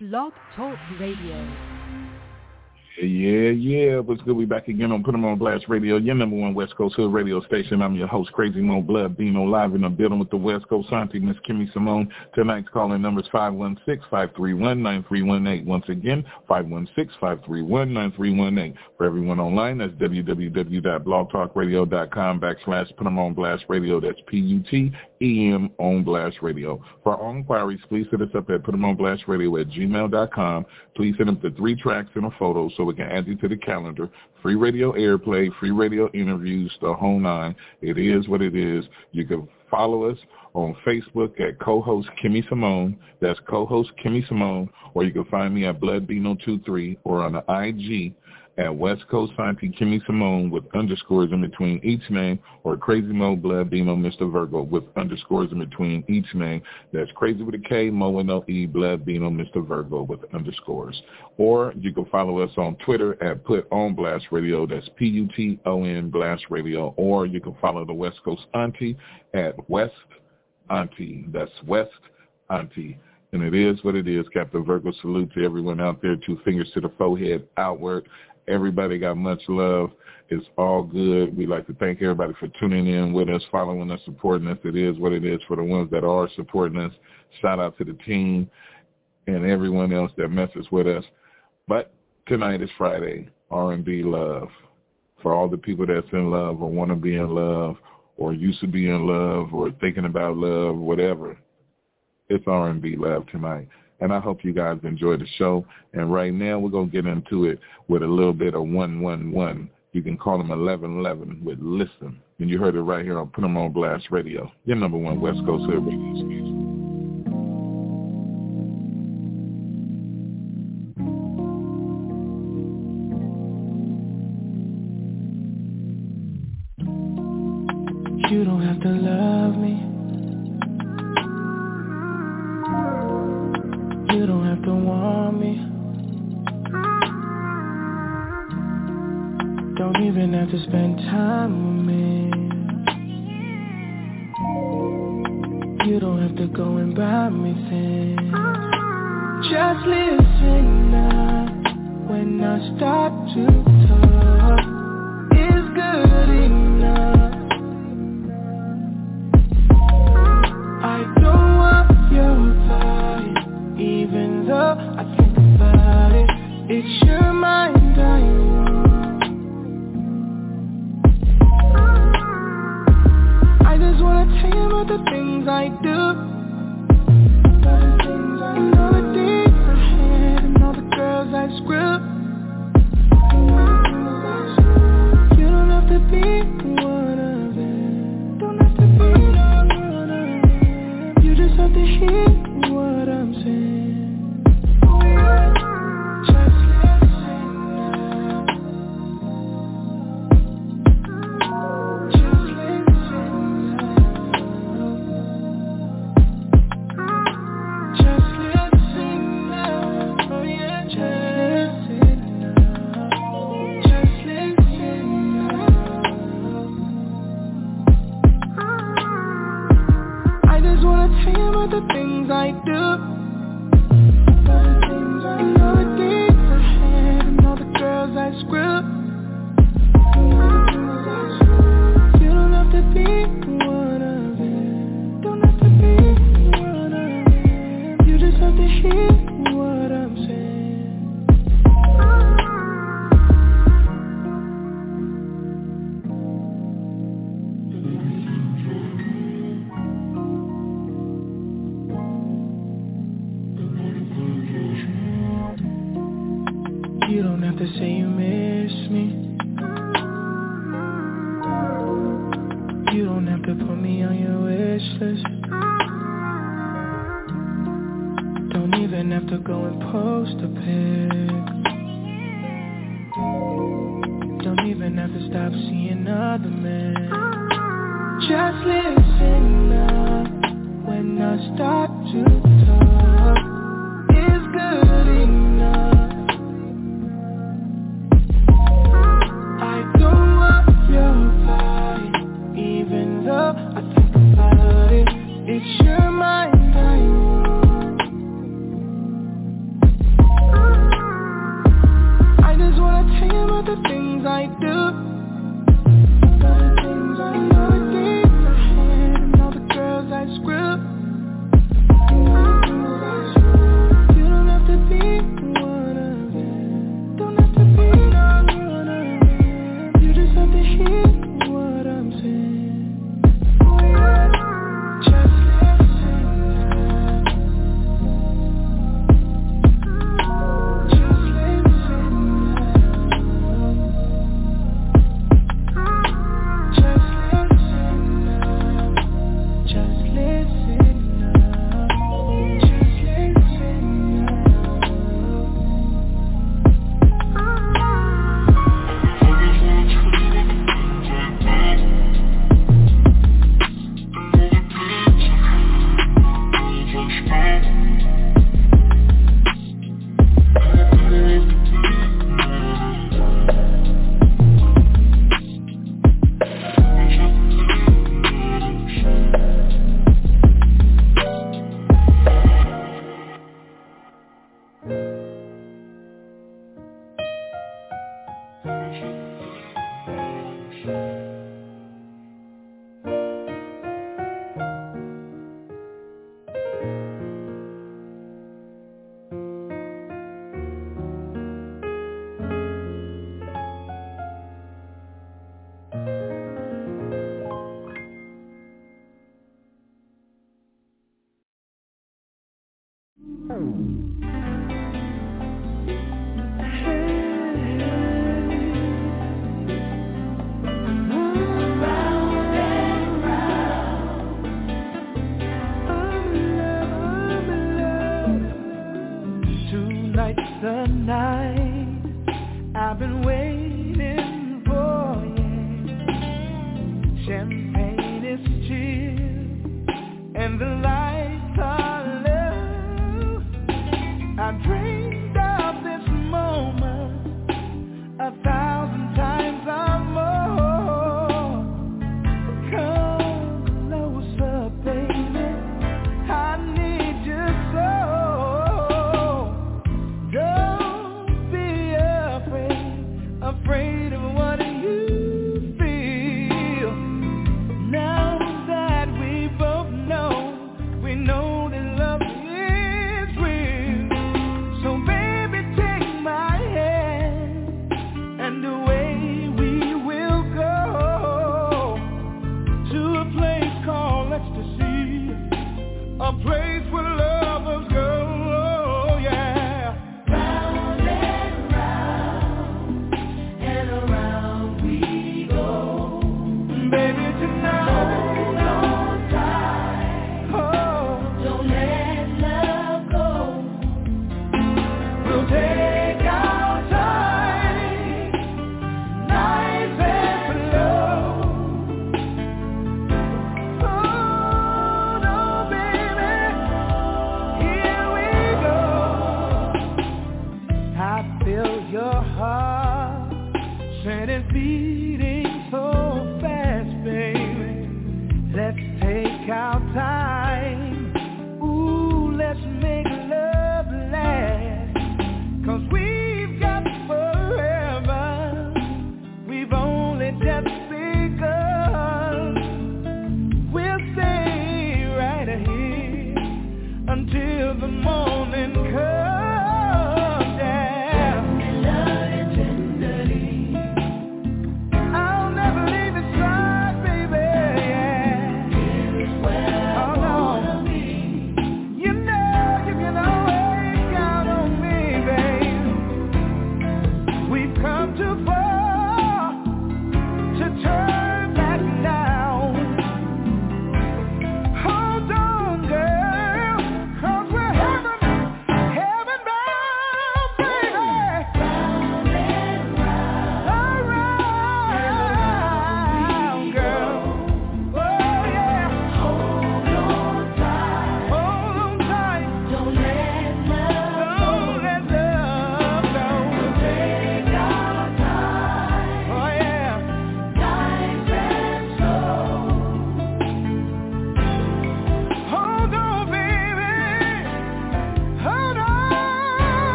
Blog Talk Radio. Yeah, yeah. What's good? We back again on Put 'em on Blast Radio, your number one West Coast Hood radio station. I'm your host, Crazy Mo Blood, being live in the building with the West Coast Auntie, Miss Kimmy Simone. Tonight's calling number is 516-531-9318. Once again, 516-531-9318. For everyone online, that's www.blogtalkradio.com backslash Put 'em on Blast Radio. That's P-U-T-E-M on Blast Radio. For all inquiries, please hit us up at putemonblast.radio at gmail.com. Please send up the three tracks and a photo so we can add you to the calendar. Free radio airplay, free radio interviews, the whole nine. It is what it is. You can follow us on Facebook at co-host Kimmy Simone. That's co-host Kimmy Simone. Or you can find me at BloodBino23 or on the IG at West Coast Auntie Kimmy Simone with underscores in between each name or Crazy Mo Blood Bino Mr. Virgo with underscores in between each name. That's Crazy with a K, Mo and no E, Blood Bino Mr. Virgo with underscores. Or you can follow us on Twitter at Put On Blast Radio. That's P-U-T-O-N Blast Radio. Or you can follow the West Coast Auntie at West Auntie. That's West Auntie. And it is what it is, Captain Virgo. Salute to everyone out there. Two fingers to the forehead, outward. Everybody got much love. It's all good. We'd like to thank everybody for tuning in with us, following us, supporting us. It is what it is for the ones that are supporting us. Shout out to the team and everyone else that messes with us. But tonight is Friday, R&B love. For all the people that's in love or want to be in love or used to be in love or thinking about love, whatever, it's R&B love tonight and I hope you guys enjoy the show. And right now we're going to get into it with a little bit of 111. You can call them 1111 with Listen. And you heard it right here on Put 'em on Blast Radio, your number one West Coast Hood radio station. To spend time with me. You don't have to go and buy me things. Just listen up. When I start to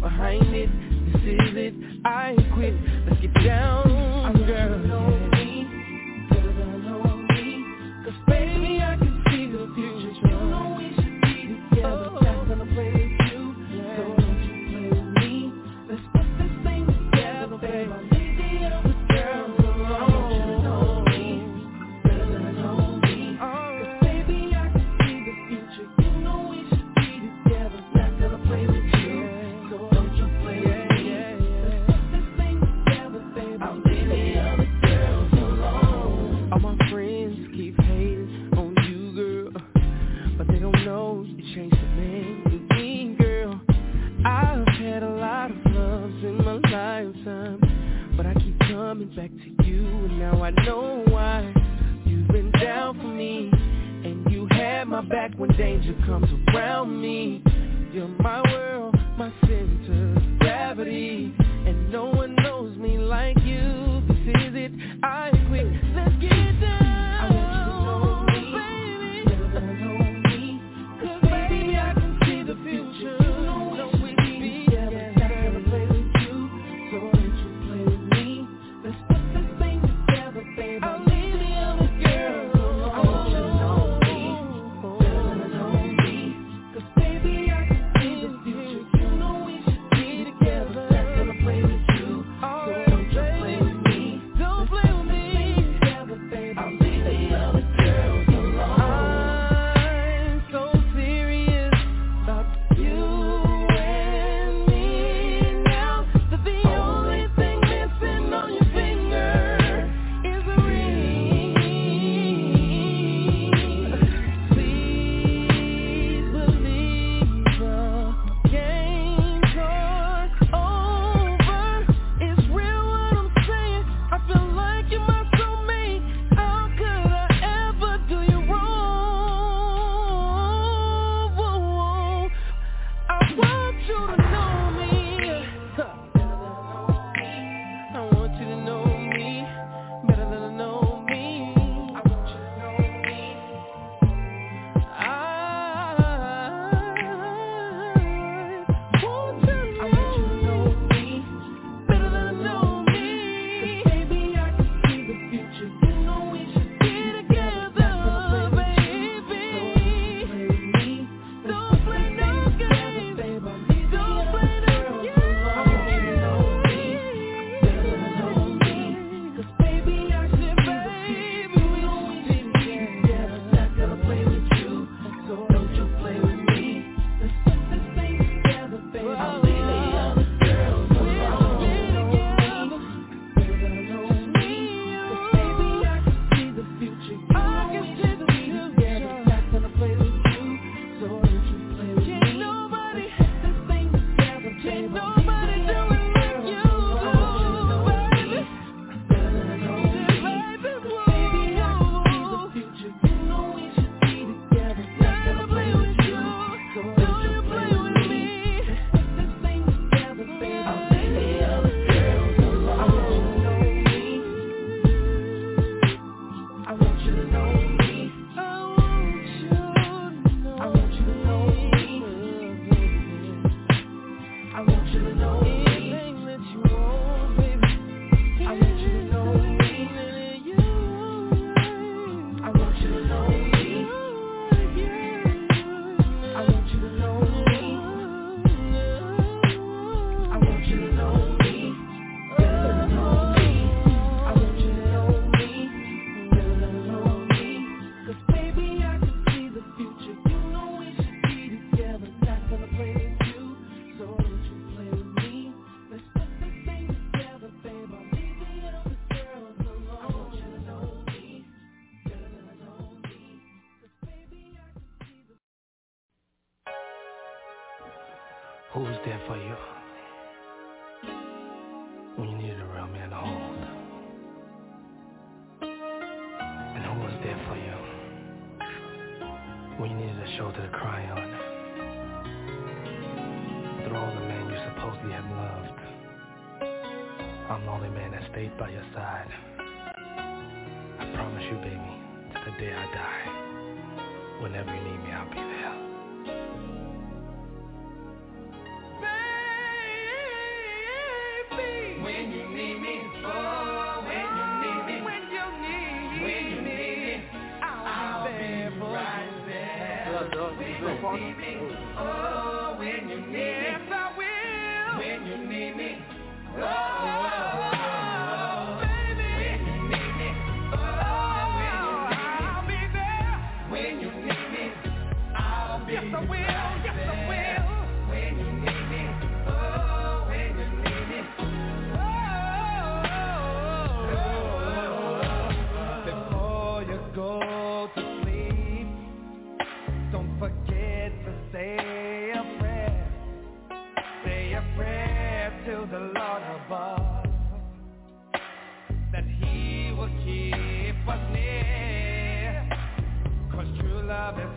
behind it, this is it, I quit, let's get down, girl.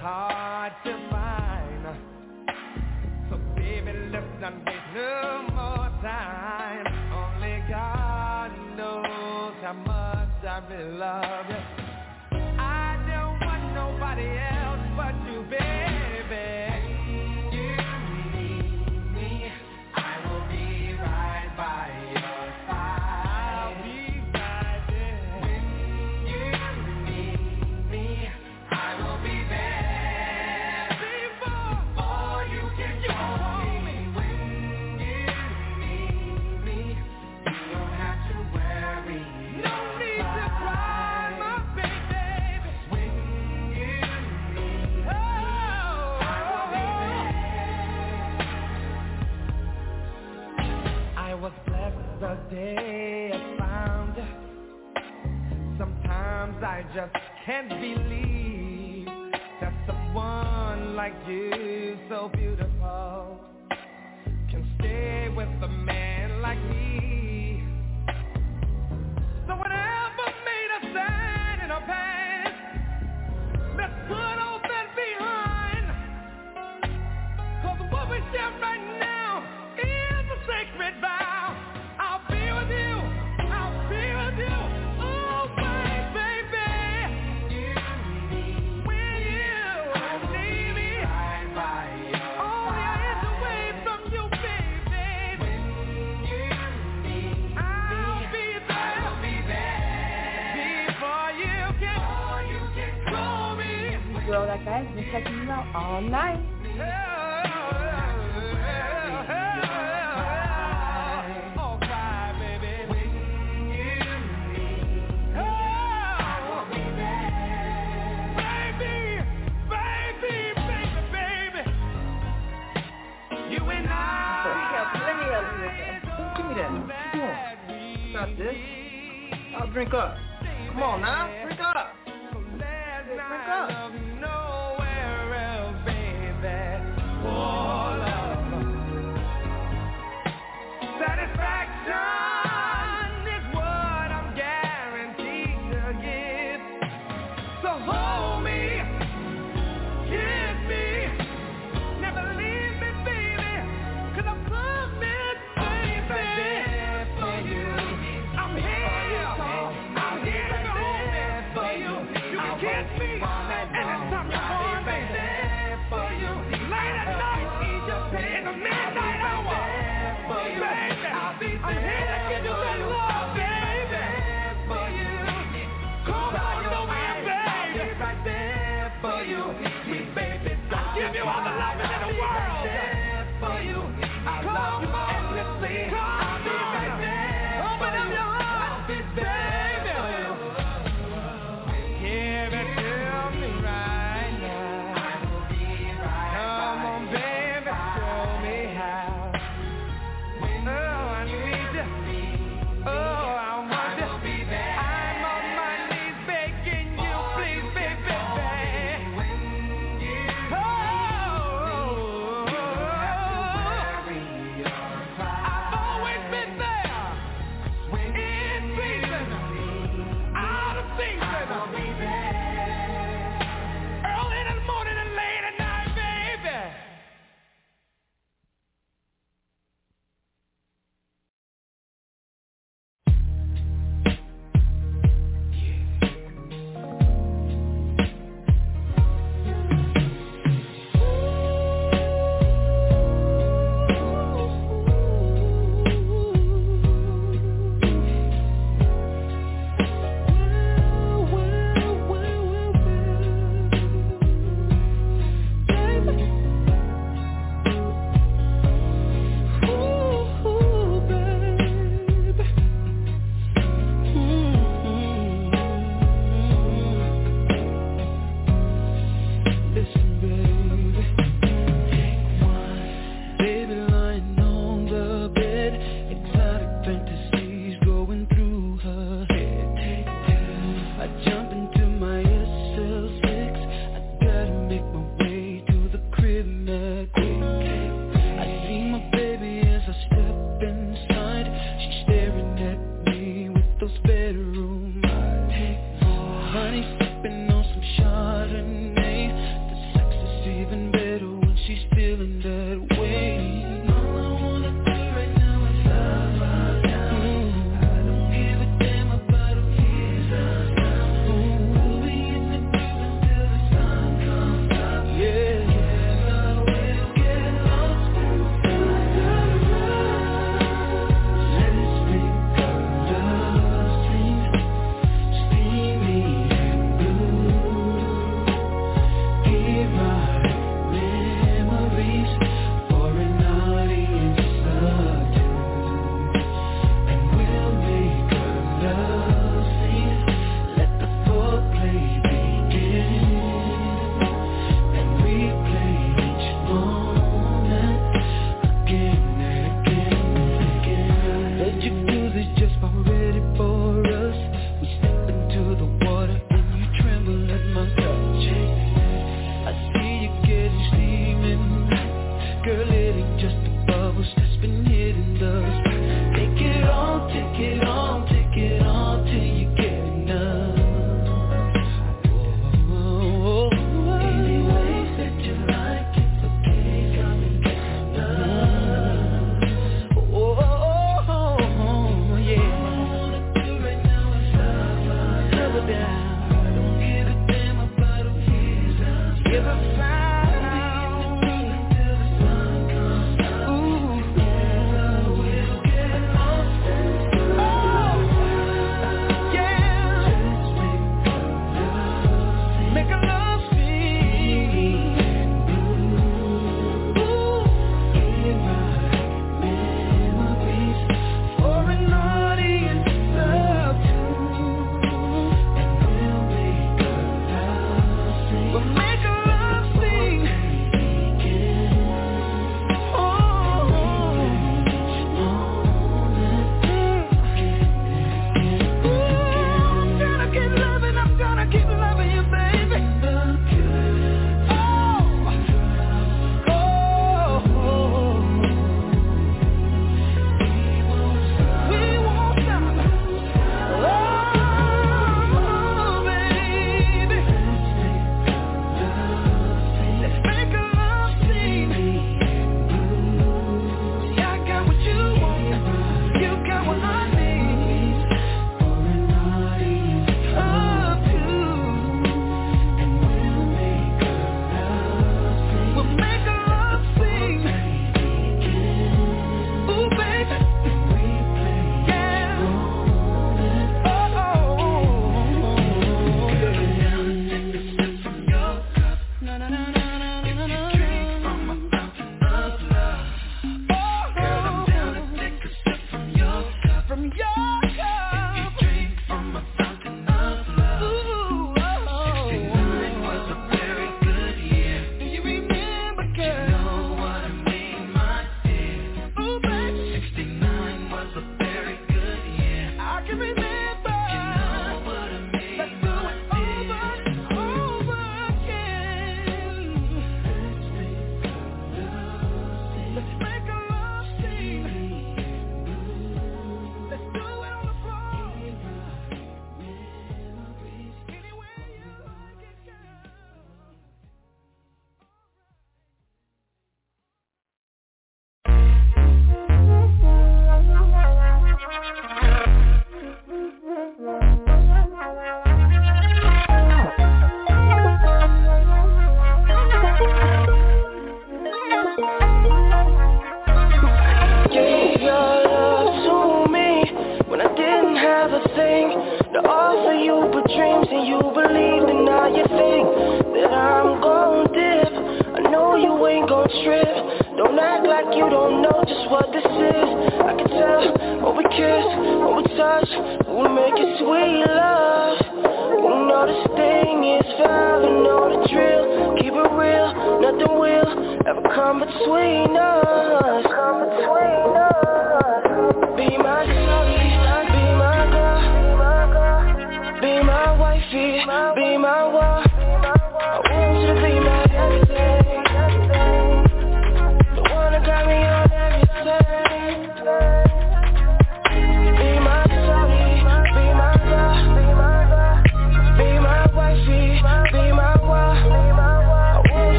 Hard to find. So baby, let's not waste no more time. Only God knows how much I really love you. Day I found Sometimes I just can't believe That someone like you, so beautiful Can stay with a man like me. So whatever made us stand in our past all night. Got this. I'll drink up. Come on now,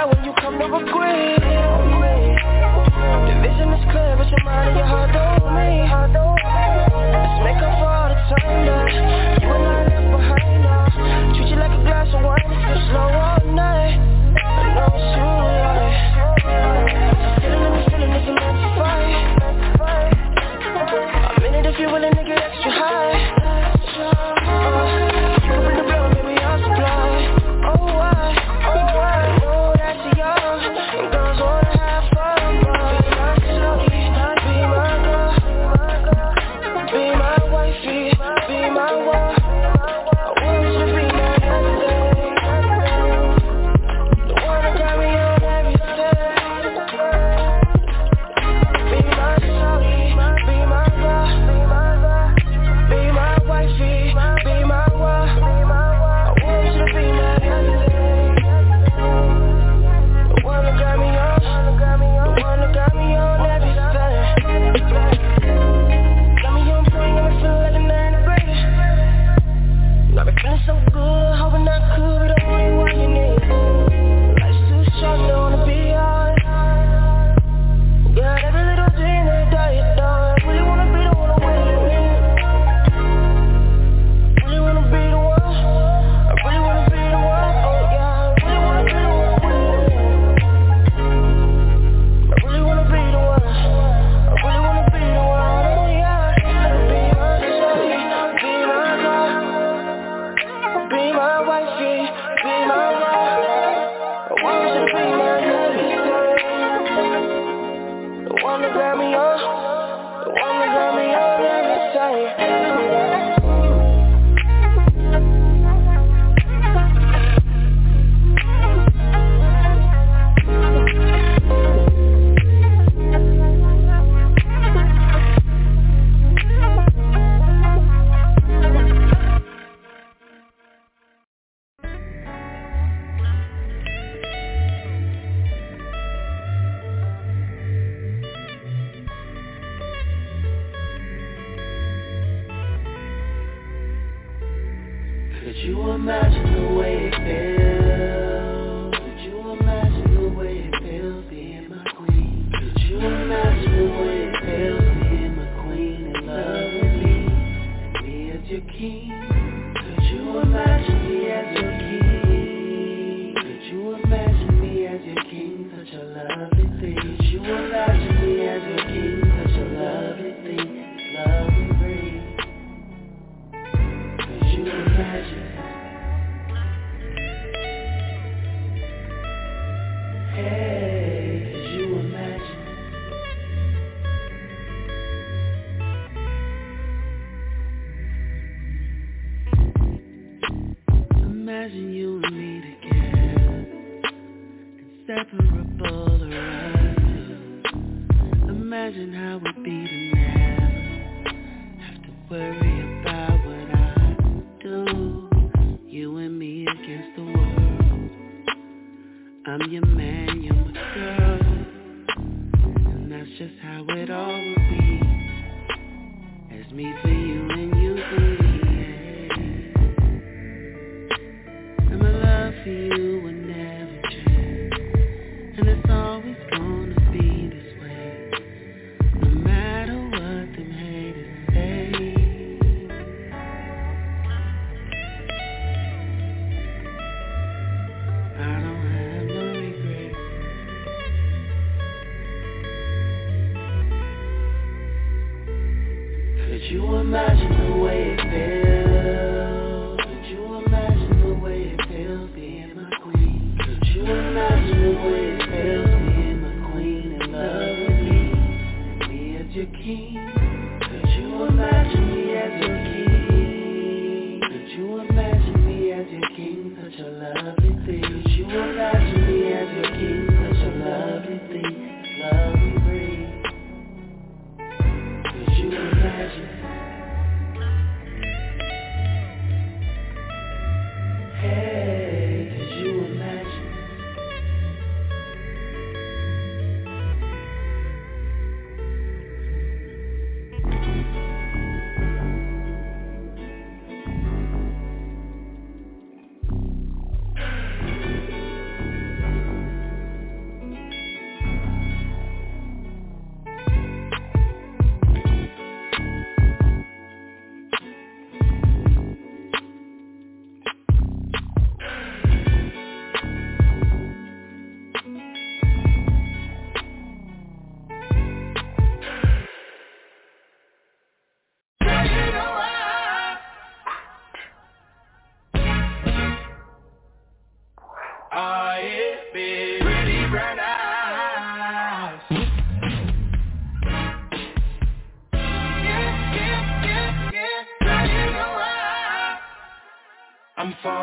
high when you come over quick The vision is clear, but your mind and your heart don't meet Let's make up for all the time that you and I left behind us Treat you like a glass of wine, it's slow all night. I know it's you so good.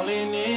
calling in.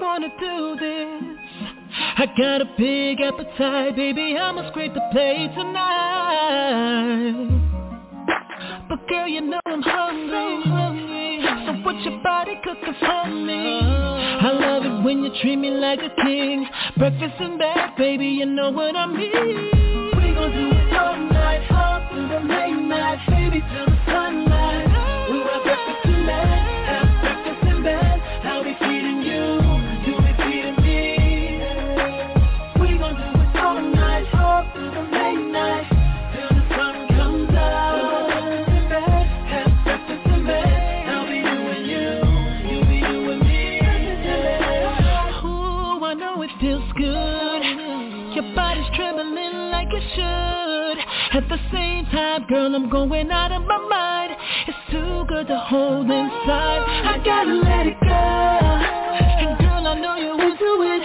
Wanna do this. I got a big appetite, baby, I'ma scrape the plate tonight. But girl, you know I'm hungry. So put your body cooking for me. I love it when you treat me like a king. Breakfast in bed, baby, you know what I mean. We gon' do it all night, all through the late night. Girl, I'm going out of my mind. It's too good to hold inside. I gotta let it go. And girl, I know you will do it.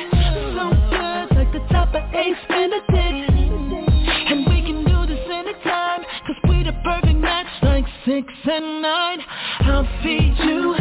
So good, like the top of eggs Benedict. And we can do this anytime. Cause we the perfect match like six and nine. I'll feed you you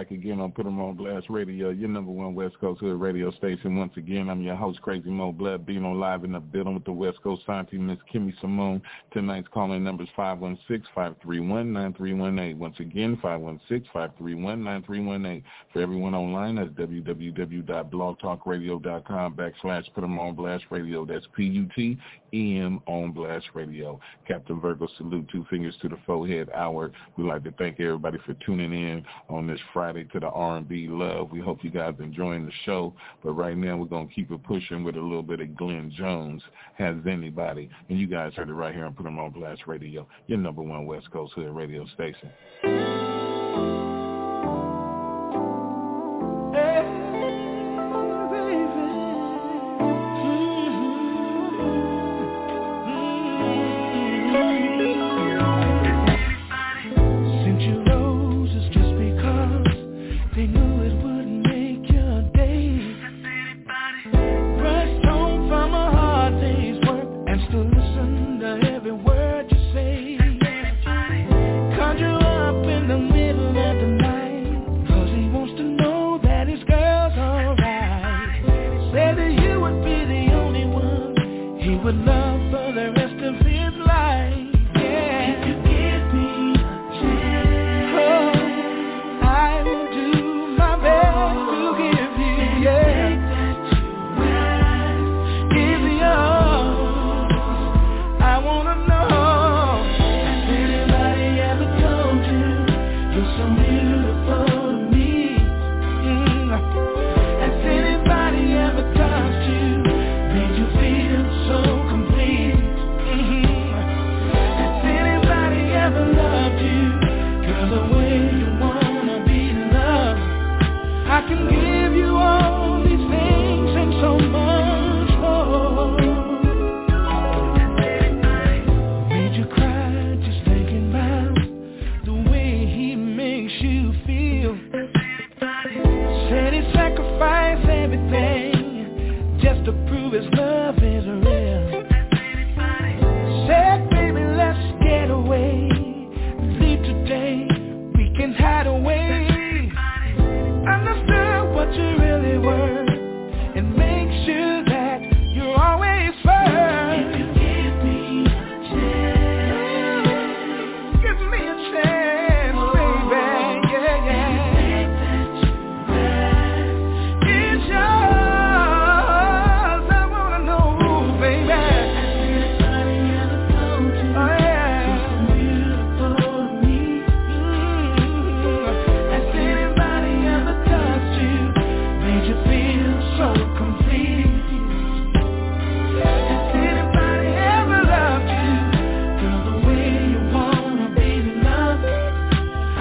back again on Put 'em on Blast Radio, your number one West Coast Hood radio station. Once again, I'm your host, Crazy Mo Blood, being on live in the building with the West Coast Santi, Miss Kimmy Simone. Tonight's calling number is 516-531-9318. Once again, 516-531-9318. For everyone online, that's www.blogtalkradio.com backslash Put 'em on Blast Radio. That's P-U-T-E-M on Blast Radio. Captain Virgo, salute, two fingers to the forehead hour. We'd like to thank everybody for tuning in on this Friday to the R&B Love. We hope you guys enjoying the show. But right now we're going to keep it pushing with a little bit of Glenn Jones. Has anybody? And you guys heard it right here on Put 'em on Blast Radio, your number one West Coast Hood radio station.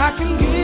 I can give.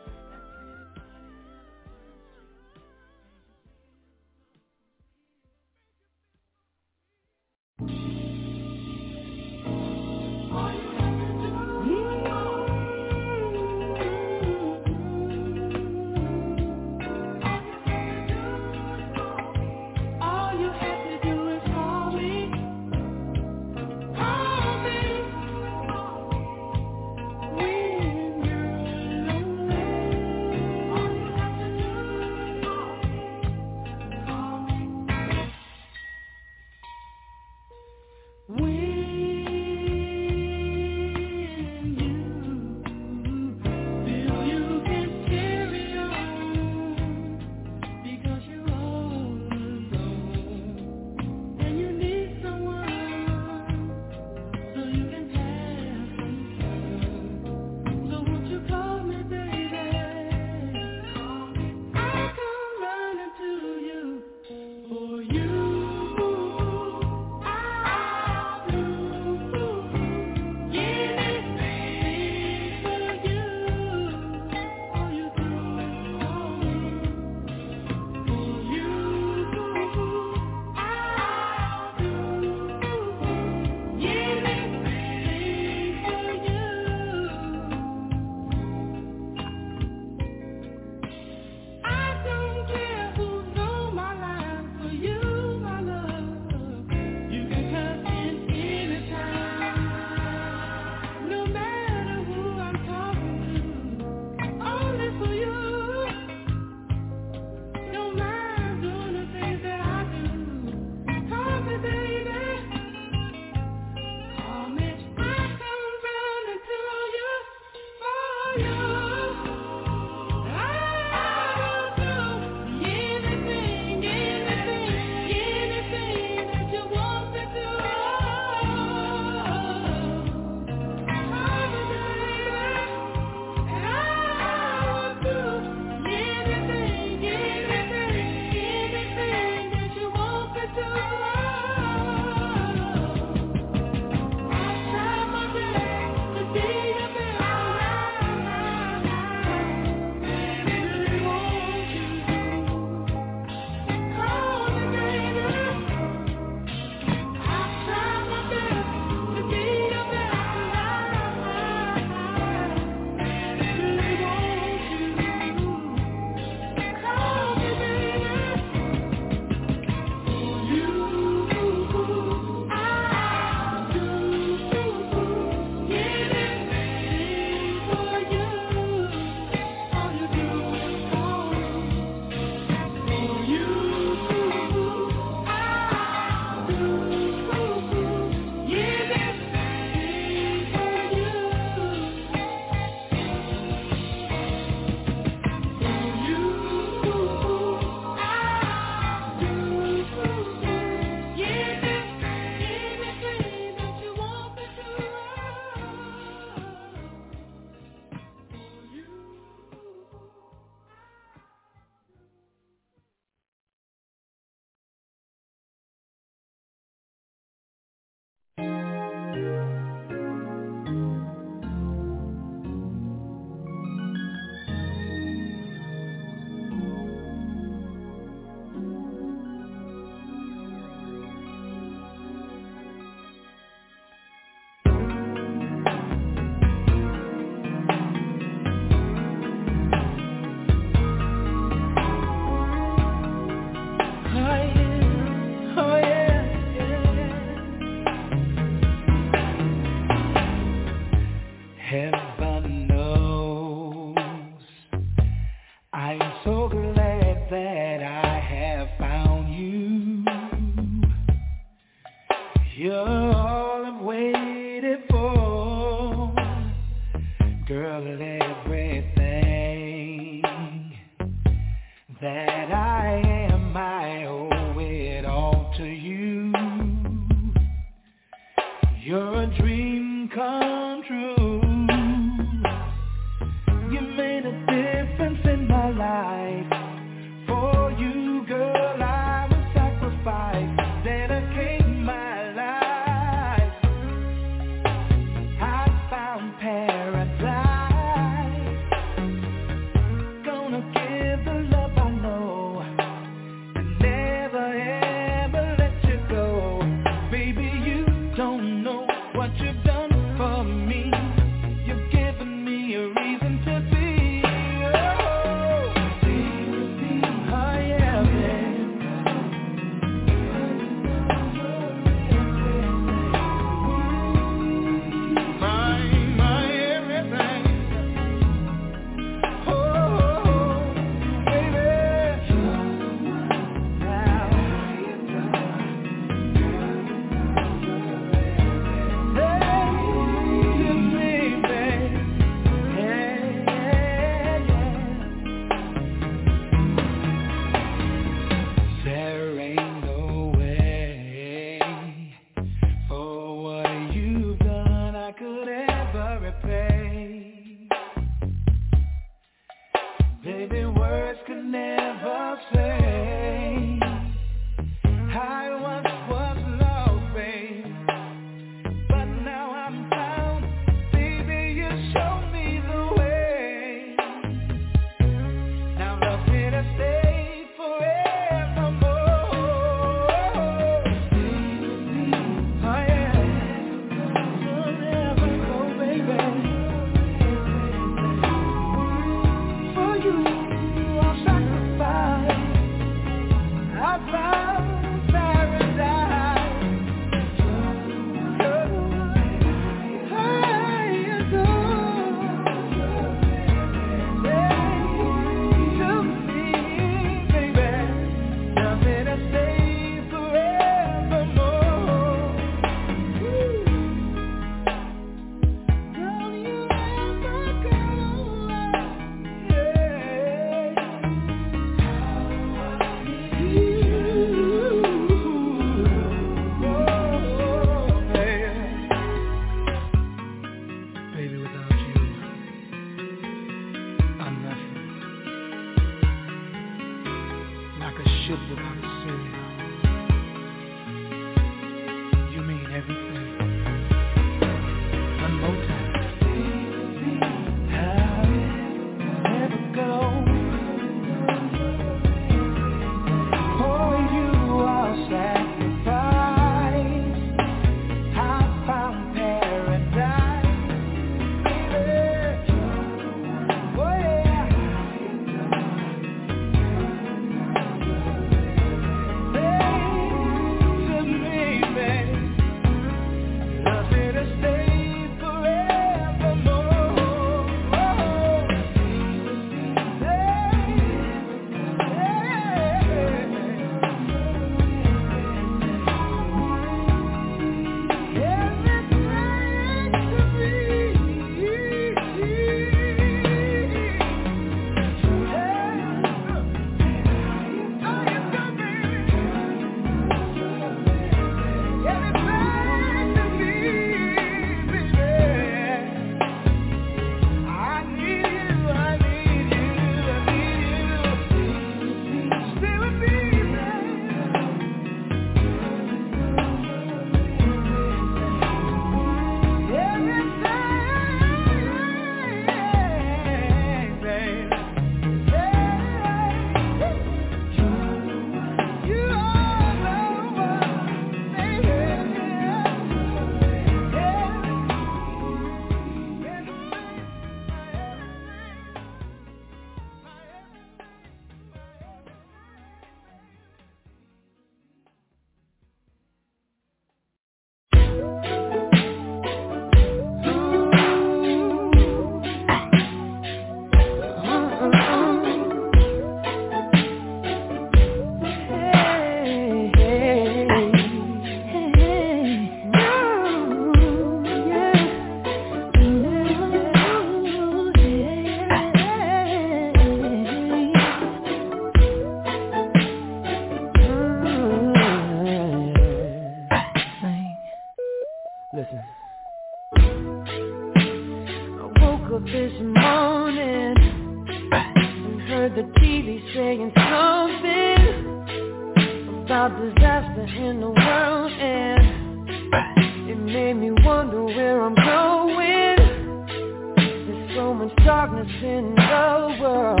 so much darkness in the world.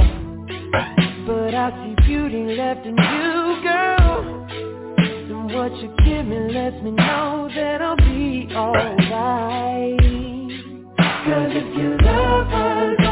But I see beauty left in you, girl. And what you give me lets me know that I'll be alright. Cause if you love her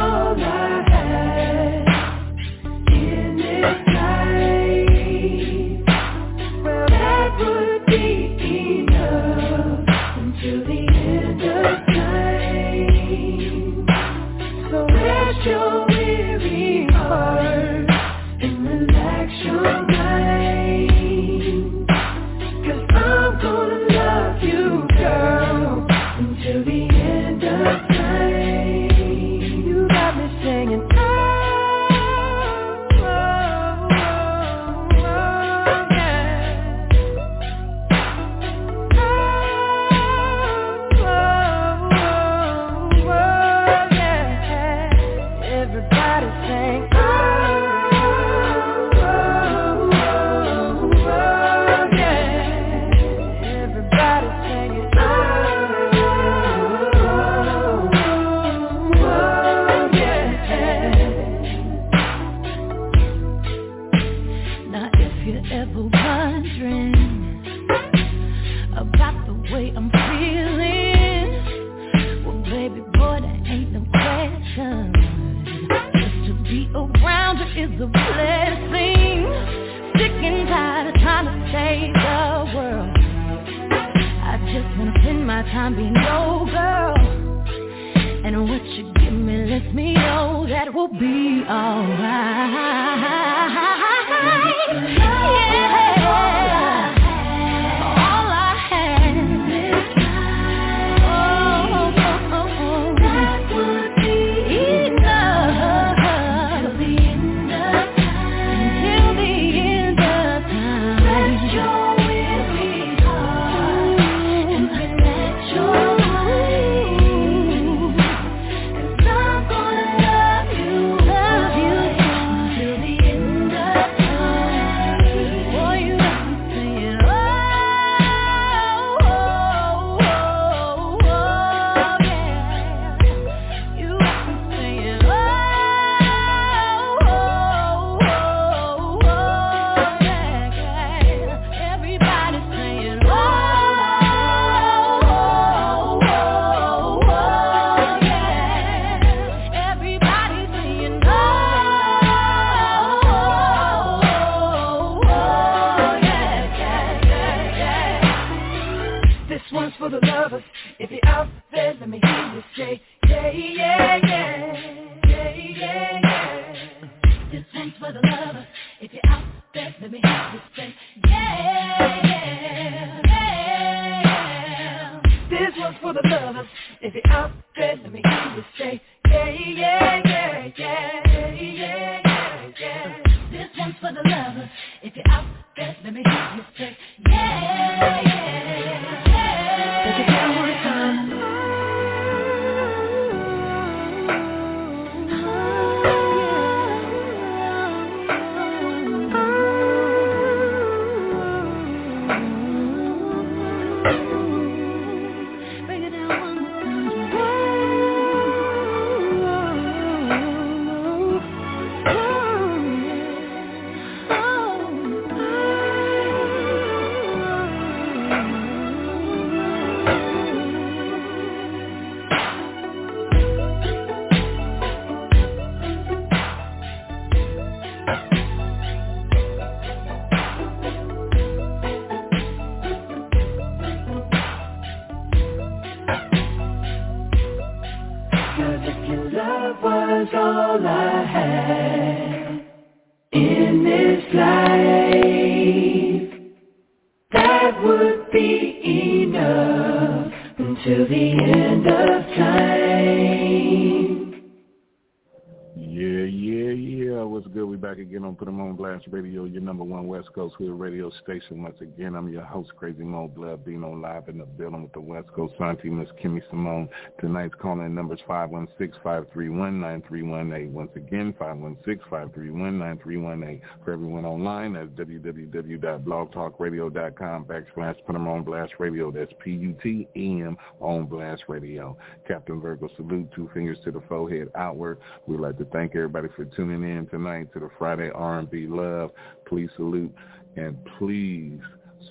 number one West Coast Hood radio station. Once again, I'm your host, Crazy Mo Blood, being on live in the building with the West Coast Santi, Miss Kimmy Simone. Tonight's calling number is 516-531-9318. Once again, 516-531-9318. For everyone online, that's www.blogtalkradio.com backslash Put 'em on Blast Radio. That's P-U-T-M on Blast Radio. Captain Virgo salute, two fingers to the forehead outward. We'd like to thank everybody for tuning in tonight to the Friday R&B Love. Please salute and please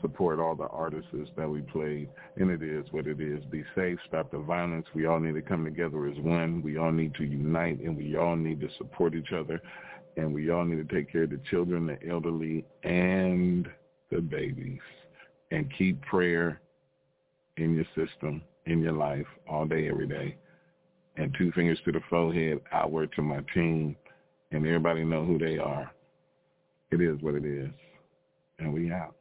support all the artists that we played. And it is what it is. Be safe. Stop the violence. We all need to come together as one. We all need to unite and we all need to support each other. And we all need to take care of the children, the elderly, and the babies. And keep prayer in your system, in your life, all day, every day. And two fingers to the forehead, outward to my team and everybody know who they are. It is what it is. And we out.